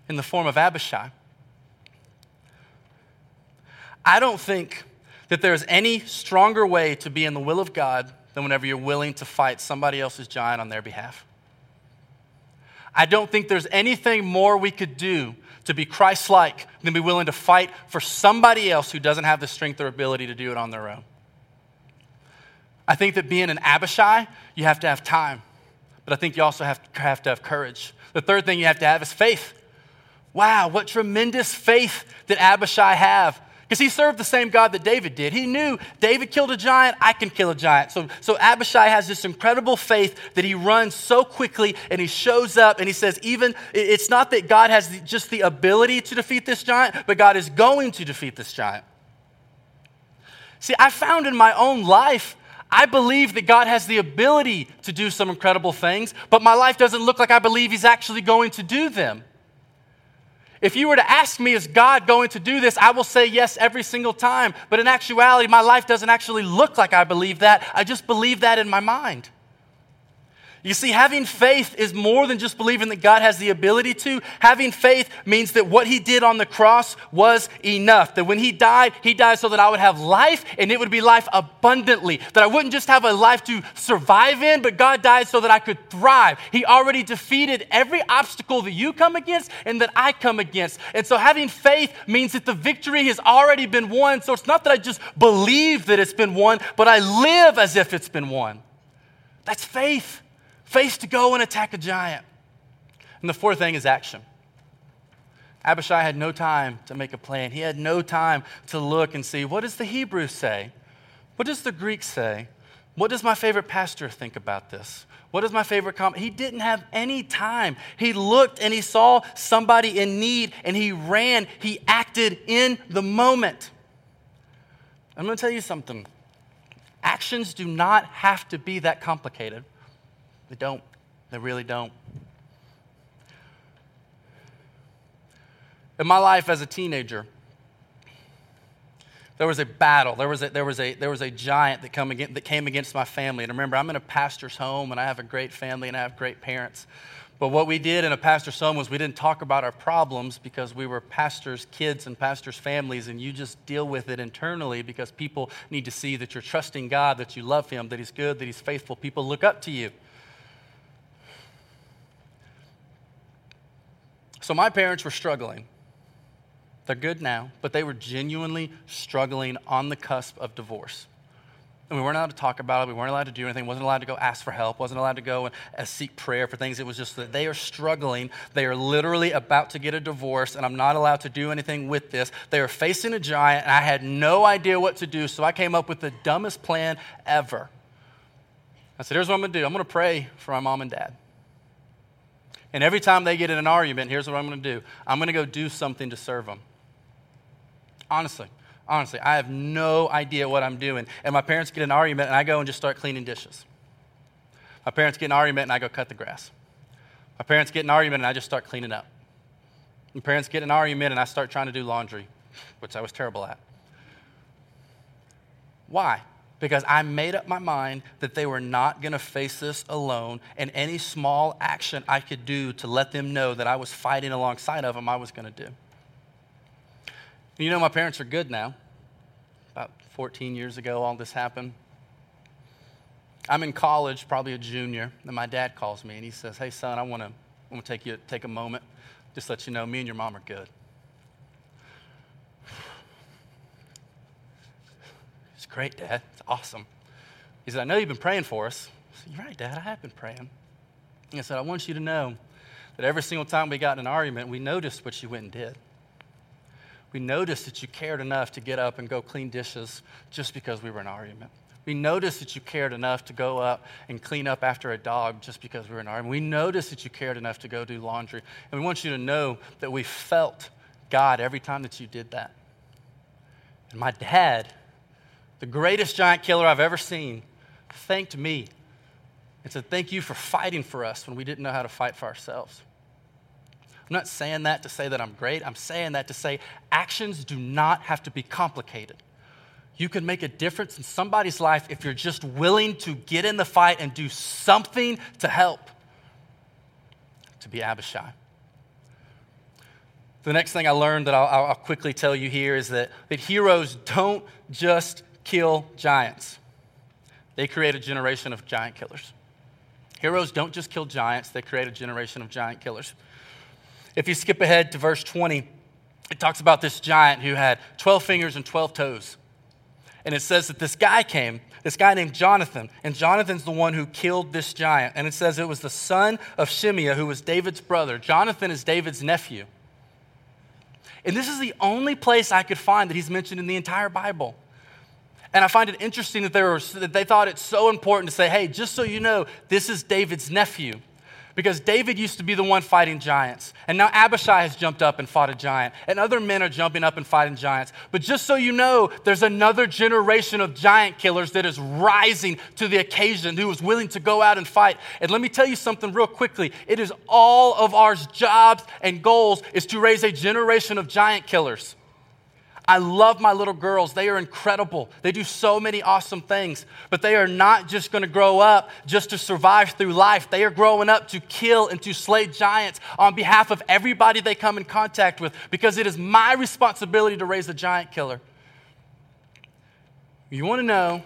Speaker 1: in the form of Abishai. I don't think that there's any stronger way to be in the will of God than whenever you're willing to fight somebody else's giant on their behalf. I don't think there's anything more we could do to be Christ like than be willing to fight for somebody else who doesn't have the strength or ability to do it on their own. I think that being an Abishai, you have to have time, but I think you also have to have, to have courage. The third thing you have to have is faith. Wow, what tremendous faith did Abishai have because he served the same God that David did. He knew David killed a giant, I can kill a giant. So, so Abishai has this incredible faith that he runs so quickly and he shows up and he says, even, it's not that God has just the ability to defeat this giant, but God is going to defeat this giant. See, I found in my own life, I believe that God has the ability to do some incredible things, but my life doesn't look like I believe He's actually going to do them. If you were to ask me, is God going to do this? I will say yes every single time. But in actuality, my life doesn't actually look like I believe that. I just believe that in my mind. You see, having faith is more than just believing that God has the ability to. Having faith means that what he did on the cross was enough. That when he died, he died so that I would have life and it would be life abundantly. That I wouldn't just have a life to survive in, but God died so that I could thrive. He already defeated every obstacle that you come against and that I come against. And so having faith means that the victory has already been won. So it's not that I just believe that it's been won, but I live as if it's been won. That's faith faith to go and attack a giant. And the fourth thing is action. Abishai had no time to make a plan. He had no time to look and see what does the Hebrew say? What does the Greek say? What does my favorite pastor think about this? What is my favorite comment? He didn't have any time. He looked and he saw somebody in need and he ran. He acted in the moment. I'm going to tell you something. Actions do not have to be that complicated. They don't. They really don't. In my life as a teenager, there was a battle. There was a, there was a, there was a giant that, come against, that came against my family. And remember, I'm in a pastor's home and I have a great family and I have great parents. But what we did in a pastor's home was we didn't talk about our problems because we were pastors' kids and pastors' families, and you just deal with it internally because people need to see that you're trusting God, that you love Him, that He's good, that He's faithful. People look up to you. So my parents were struggling. They're good now, but they were genuinely struggling on the cusp of divorce. And we weren't allowed to talk about it. We weren't allowed to do anything. Wasn't allowed to go ask for help. Wasn't allowed to go and seek prayer for things. It was just that they are struggling. They are literally about to get a divorce, and I'm not allowed to do anything with this. They are facing a giant, and I had no idea what to do. So I came up with the dumbest plan ever. I said, "Here's what I'm going to do. I'm going to pray for my mom and dad." And every time they get in an argument, here's what I'm going to do I'm going to go do something to serve them. Honestly, honestly, I have no idea what I'm doing. And my parents get in an argument, and I go and just start cleaning dishes. My parents get in an argument, and I go cut the grass. My parents get in an argument, and I just start cleaning up. My parents get in an argument, and I start trying to do laundry, which I was terrible at. Why? Because I made up my mind that they were not going to face this alone, and any small action I could do to let them know that I was fighting alongside of them, I was going to do. You know, my parents are good now. About 14 years ago, all this happened. I'm in college, probably a junior, and my dad calls me and he says, Hey, son, I want to I want to take you take a moment, just let you know, me and your mom are good. Great, Dad. It's awesome. He said, I know you've been praying for us. I said, You're right, Dad. I have been praying. And I said, I want you to know that every single time we got in an argument, we noticed what you went and did we noticed that you cared enough to get up and go clean dishes just because we were in an argument. We noticed that you cared enough to go up and clean up after a dog just because we were in an argument. We noticed that you cared enough to go do laundry. And we want you to know that we felt God every time that you did that. And my dad, the greatest giant killer I've ever seen, thanked me and said, Thank you for fighting for us when we didn't know how to fight for ourselves. I'm not saying that to say that I'm great. I'm saying that to say actions do not have to be complicated. You can make a difference in somebody's life if you're just willing to get in the fight and do something to help. To be Abishai. The next thing I learned that I'll, I'll quickly tell you here is that, that heroes don't just kill giants, they create a generation of giant killers. Heroes don't just kill giants, they create a generation of giant killers. If you skip ahead to verse 20, it talks about this giant who had 12 fingers and 12 toes. And it says that this guy came, this guy named Jonathan, and Jonathan's the one who killed this giant. And it says it was the son of Shimea, who was David's brother. Jonathan is David's nephew. And this is the only place I could find that he's mentioned in the entire Bible. And I find it interesting that they, were, that they thought it's so important to say, hey, just so you know, this is David's nephew because David used to be the one fighting giants. And now Abishai has jumped up and fought a giant. And other men are jumping up and fighting giants. But just so you know, there's another generation of giant killers that is rising to the occasion who is willing to go out and fight. And let me tell you something real quickly. It is all of our jobs and goals is to raise a generation of giant killers. I love my little girls. They are incredible. They do so many awesome things. But they are not just going to grow up just to survive through life. They are growing up to kill and to slay giants on behalf of everybody they come in contact with because it is my responsibility to raise a giant killer. You want to know?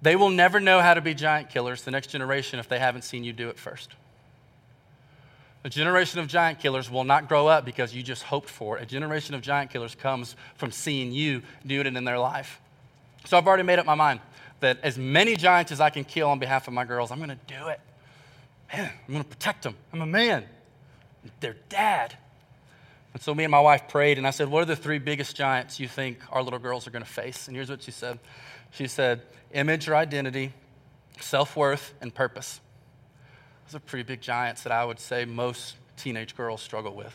Speaker 1: They will never know how to be giant killers, the next generation, if they haven't seen you do it first. A generation of giant killers will not grow up because you just hoped for it. A generation of giant killers comes from seeing you do it in their life. So I've already made up my mind that as many giants as I can kill on behalf of my girls, I'm going to do it. Man, I'm going to protect them. I'm a man. They're dad. And so me and my wife prayed, and I said, What are the three biggest giants you think our little girls are going to face? And here's what she said She said, Image or identity, self worth, and purpose. Those are pretty big giants that I would say most teenage girls struggle with.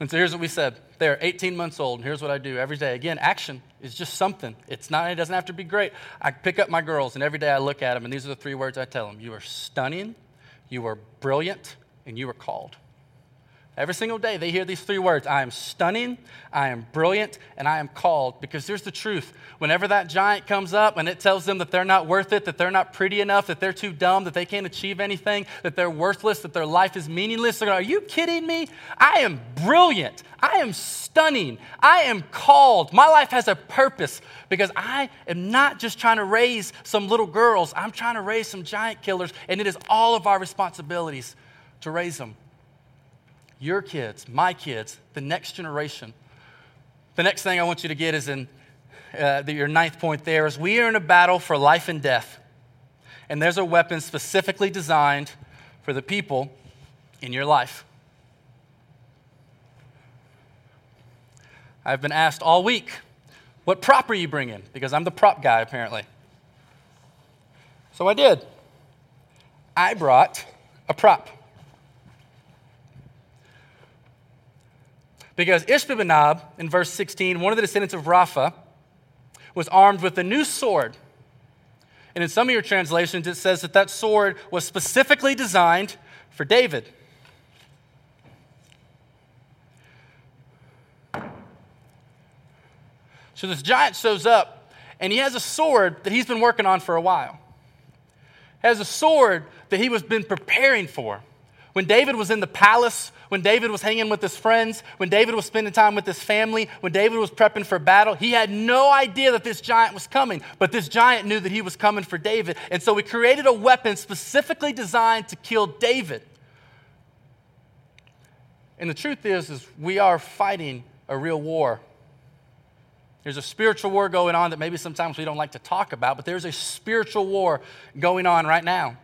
Speaker 1: And so here's what we said. They're 18 months old, and here's what I do every day. Again, action is just something. It's not, it doesn't have to be great. I pick up my girls, and every day I look at them, and these are the three words I tell them. You are stunning, You are brilliant and you are called. Every single day they hear these three words I am stunning, I am brilliant, and I am called. Because here's the truth whenever that giant comes up and it tells them that they're not worth it, that they're not pretty enough, that they're too dumb, that they can't achieve anything, that they're worthless, that their life is meaningless, they're going, Are you kidding me? I am brilliant, I am stunning, I am called. My life has a purpose because I am not just trying to raise some little girls, I'm trying to raise some giant killers, and it is all of our responsibilities to raise them your kids, my kids, the next generation. The next thing I want you to get is in uh, your ninth point there is we are in a battle for life and death. And there's a weapon specifically designed for the people in your life. I've been asked all week, what prop are you bringing? Because I'm the prop guy, apparently. So I did. I brought a prop. Because Ishbi-Benob, in verse 16, one of the descendants of Rapha, was armed with a new sword. And in some of your translations, it says that that sword was specifically designed for David. So this giant shows up, and he has a sword that he's been working on for a while. He has a sword that he was been preparing for. When David was in the palace, when David was hanging with his friends, when David was spending time with his family, when David was prepping for battle, he had no idea that this giant was coming. But this giant knew that he was coming for David. And so he created a weapon specifically designed to kill David. And the truth is, is we are fighting a real war. There's a spiritual war going on that maybe sometimes we don't like to talk about, but there's a spiritual war going on right now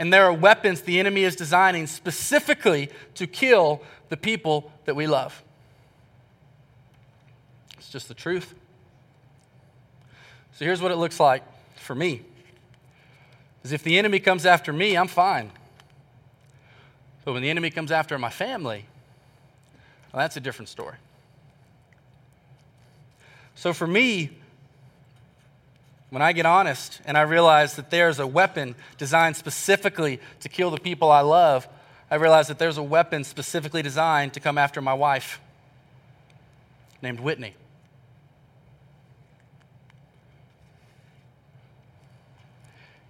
Speaker 1: and there are weapons the enemy is designing specifically to kill the people that we love. It's just the truth. So here's what it looks like for me. Is if the enemy comes after me, I'm fine. But when the enemy comes after my family, well, that's a different story. So for me, when I get honest and I realize that there's a weapon designed specifically to kill the people I love, I realize that there's a weapon specifically designed to come after my wife named Whitney.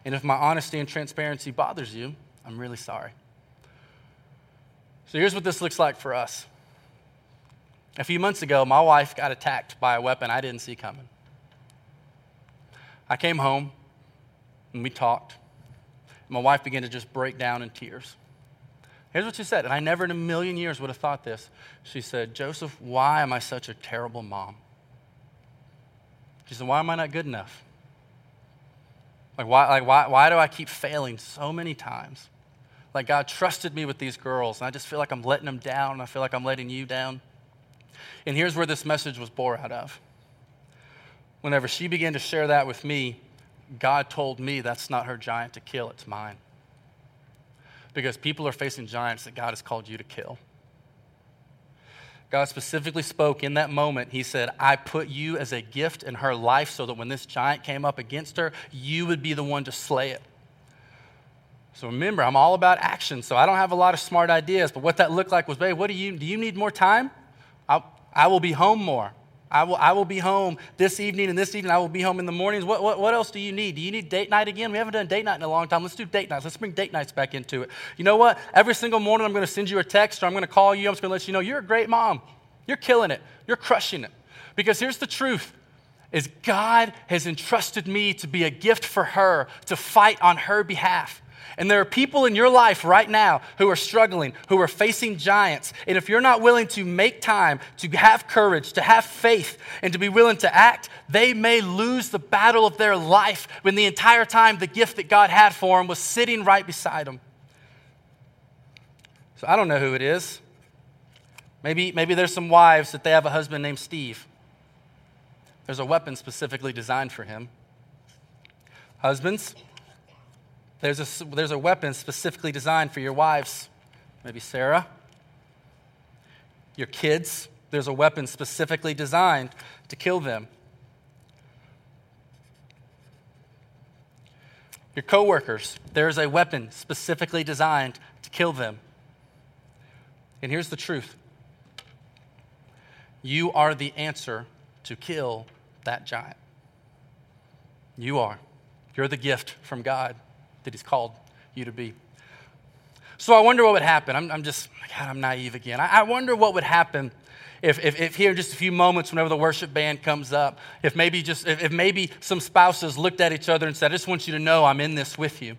Speaker 1: And if my honesty and transparency bothers you, I'm really sorry. So here's what this looks like for us. A few months ago, my wife got attacked by a weapon I didn't see coming. I came home and we talked. My wife began to just break down in tears. Here's what she said, and I never in a million years would have thought this. She said, Joseph, why am I such a terrible mom? She said, Why am I not good enough? Like, why, like why, why do I keep failing so many times? Like, God trusted me with these girls, and I just feel like I'm letting them down, and I feel like I'm letting you down. And here's where this message was born out of whenever she began to share that with me, God told me that's not her giant to kill, it's mine. Because people are facing giants that God has called you to kill. God specifically spoke in that moment. He said, I put you as a gift in her life so that when this giant came up against her, you would be the one to slay it. So remember, I'm all about action, so I don't have a lot of smart ideas. But what that looked like was, babe, what do you do? You need more time? I'll, I will be home more. I will, I will be home this evening and this evening. I will be home in the mornings. What, what, what else do you need? Do you need date night again? We haven't done date night in a long time. Let's do date nights. Let's bring date nights back into it. You know what? Every single morning I'm going to send you a text or I'm going to call you. I'm just going to let you know you're a great mom. You're killing it. You're crushing it. Because here's the truth is God has entrusted me to be a gift for her, to fight on her behalf. And there are people in your life right now who are struggling, who are facing giants. And if you're not willing to make time, to have courage, to have faith, and to be willing to act, they may lose the battle of their life when the entire time the gift that God had for them was sitting right beside them. So I don't know who it is. Maybe, maybe there's some wives that they have a husband named Steve. There's a weapon specifically designed for him. Husbands, there's a, there's a weapon specifically designed for your wives, maybe Sarah. Your kids, there's a weapon specifically designed to kill them. your coworkers, there is a weapon specifically designed to kill them. And here's the truth you are the answer to kill that giant. You are. You're the gift from God that He's called you to be. So I wonder what would happen. I'm, I'm just, God, I'm naive again. I, I wonder what would happen if, if, if, here in just a few moments, whenever the worship band comes up, if maybe just if, if maybe some spouses looked at each other and said, I just want you to know I'm in this with you.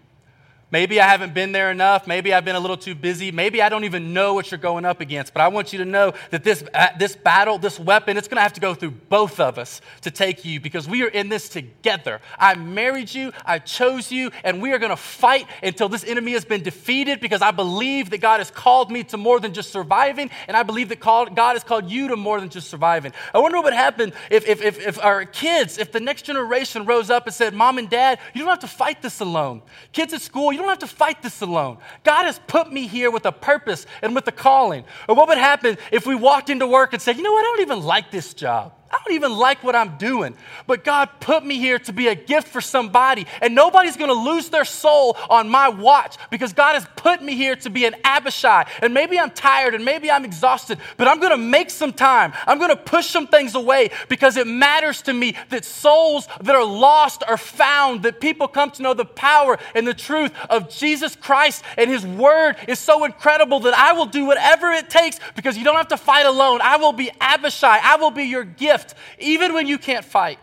Speaker 1: Maybe I haven't been there enough. Maybe I've been a little too busy. Maybe I don't even know what you're going up against. But I want you to know that this, uh, this battle, this weapon, it's going to have to go through both of us to take you because we are in this together. I married you, I chose you, and we are going to fight until this enemy has been defeated because I believe that God has called me to more than just surviving, and I believe that God has called you to more than just surviving. I wonder what would happen if, if, if, if our kids, if the next generation rose up and said, Mom and Dad, you don't have to fight this alone. Kids at school, you don't have to fight this alone. God has put me here with a purpose and with a calling. Or what would happen if we walked into work and said, you know what, I don't even like this job. I don't even like what I'm doing. But God put me here to be a gift for somebody. And nobody's to lose their soul on my watch because God has put me here to be an Abishai. And maybe I'm tired and maybe I'm exhausted, but I'm to make some time. I'm to push some things away because it matters to me that souls that are lost are found, that people come to know the power and the truth of Jesus Christ. And His Word is so incredible that I will do whatever it takes because you don't have to fight alone. I will be Abishai, I will be your gift gift, even when you can't fight.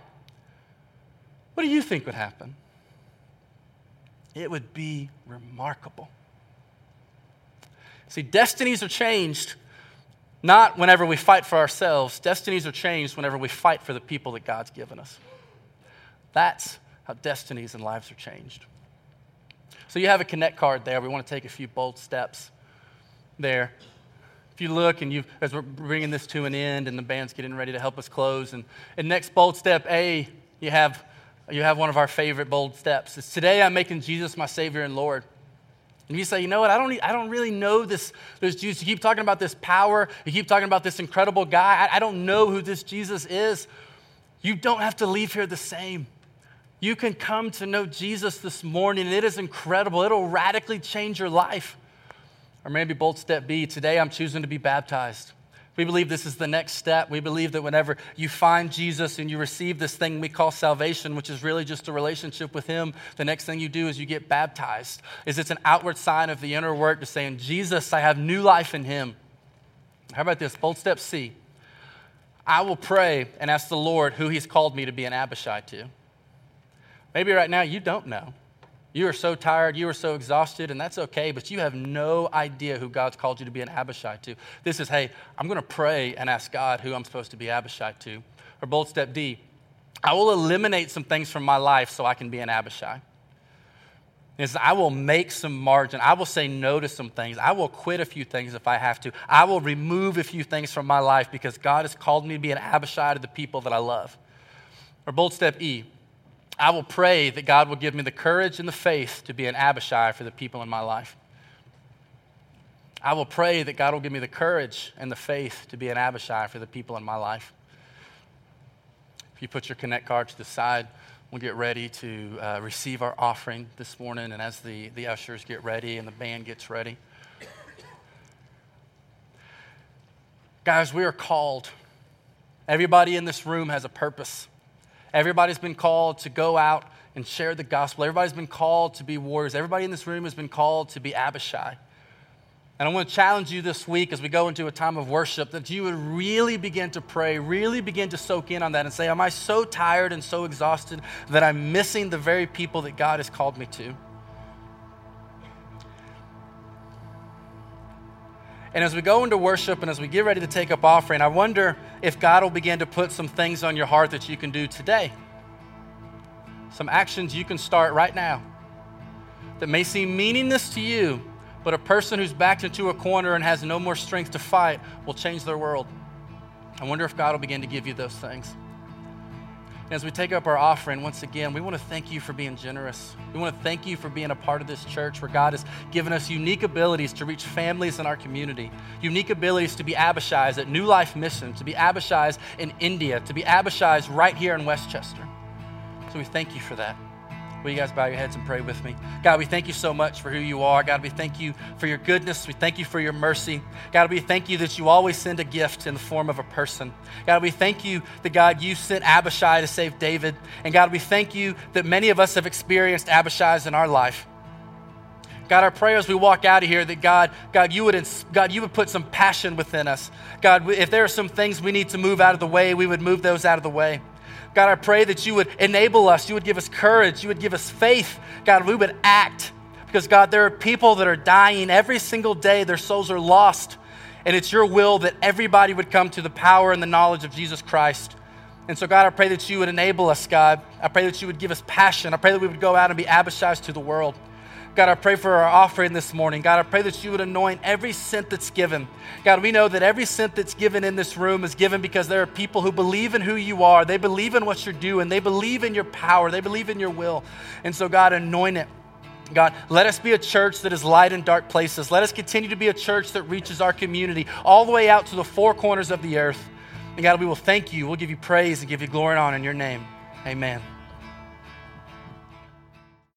Speaker 1: What do you think would happen? It would be remarkable. See, destinies are changed not whenever we fight for ourselves, destinies are changed whenever we fight for the people that God's given us. That's how destinies and lives are changed. So you have a connect card there. We want to take a few bold steps there if you look and you, as we're bringing this to an end and the band's getting ready to help us close, and, and next bold step A, you have, you have one of our favorite bold steps. It's today I'm making Jesus my Savior and Lord. And you say, you know what, I don't, I don't really know this, this Jesus. You keep talking about this power, you keep talking about this incredible guy. I, I don't know who this Jesus is. You don't have to leave here the same. You can come to know Jesus this morning, and it is incredible. It'll radically change your life. Or maybe bold step B today I'm choosing to be baptized. We believe this is the next step. We believe that whenever you find Jesus and you receive this thing we call salvation, which is really just a relationship with Him, the next thing you do is you get baptized. Is it's an outward sign of the inner work to saying, Jesus, I have new life in Him. How about this? Bold step C. I will pray and ask the Lord who He's called me to be an Abishai to. Maybe right now you don't know. You are so tired, you are so exhausted, and that's okay, but you have no idea who God's called you to be an Abishai to. This is, hey, I'm going to pray and ask God who I'm supposed to be Abishai to. Or bold step D, I will eliminate some things from my life so I can be an Abishai. Is I will make some margin. I will say no to some things. I will quit a few things if I have to. I will remove a few things from my life because God has called me to be an Abishai to the people that I love. Or bold step E, I will pray that God will give me the courage and the faith to be an Abishai for the people in my life. I will pray that God will give me the courage and the faith to be an Abishai for the people in my life. If you put your Connect card to the side, we'll get ready to uh, receive our offering this morning. And as the, the ushers get ready and the band gets ready, guys, we are called. Everybody in this room has a purpose. Everybody's been called to go out and share the gospel. Everybody's been called to be warriors. Everybody in this room has been called to be Abishai. And I want to challenge you this week as we go into a time of worship that you would really begin to pray, really begin to soak in on that and say, Am I so tired and so exhausted that I'm missing the very people that God has called me to? And as we go into worship and as we get ready to take up offering, I wonder if God will begin to put some things on your heart that you can do today. Some actions you can start right now that may seem meaningless to you, but a person who's backed into a corner and has no more strength to fight will change their world. I wonder if God will begin to give you those things. As we take up our offering, once again, we want to thank you for being generous. We want to thank you for being a part of this church where God has given us unique abilities to reach families in our community, unique abilities to be Abishais at New Life Mission, to be Abishais in India, to be Abishais right here in Westchester. So we thank you for that. Will you guys bow your heads and pray with me? God, we thank you so much for who you are. God, we thank you for your goodness. We thank you for your mercy. God, we thank you that you always send a gift in the form of a person. God, we thank you that, God, you sent Abishai to save David. And God, we thank you that many of us have experienced Abishai's in our life. God, our prayer as we walk out of here that God, God, you would, God, you would put some passion within us. God, if there are some things we need to move out of the way, we would move those out of the way. God, I pray that you would enable us, you would give us courage, you would give us faith. God, we would act. Because, God, there are people that are dying every single day, their souls are lost. And it's your will that everybody would come to the power and the knowledge of Jesus Christ. And so, God, I pray that you would enable us, God. I pray that you would give us passion. I pray that we would go out and be Abishai's to the world. God, I pray for our offering this morning. God, I pray that you would anoint every cent that's given. God, we know that every cent that's given in this room is given because there are people who believe in who you are. They believe in what you're doing. They believe in your power. They believe in your will. And so, God, anoint it. God, let us be a church that is light in dark places. Let us continue to be a church that reaches our community all the way out to the four corners of the earth. And God, we will thank you. We'll give you praise and give you glory and honor in your name. Amen.